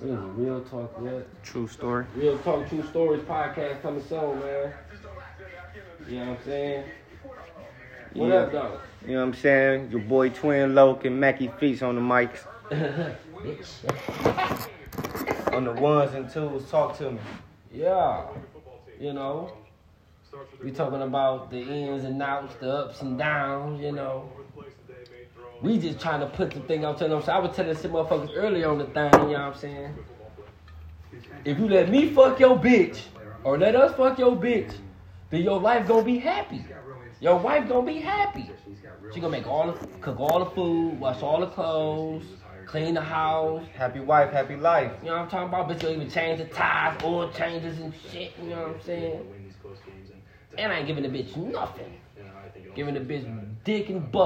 What is? Real Talk what? True story. Real Talk True Stories podcast coming soon, man. You know what I'm saying? What Yeah. up, though? You know what I'm saying? Your boy Twin Loke and Mackie Feast on the mics. on the ones and twos, talk to me. yeah. You know, we talking about the ins and outs, the ups and downs, you know. We just trying to put the thing out to them. So I was telling some motherfuckers earlier on the thing, you know what I'm saying? If you let me fuck your bitch, or let us fuck your bitch, then your life gonna be happy. Your wife gonna be happy. She gonna make all the, cook all the food, wash all the clothes, clean the house. Happy wife, happy life. You know what I'm talking about? Bitch, you'll even change the tires, oil changes and shit. You know what I'm saying? And I ain't giving the bitch nothing. Giving the bitch dick and butt.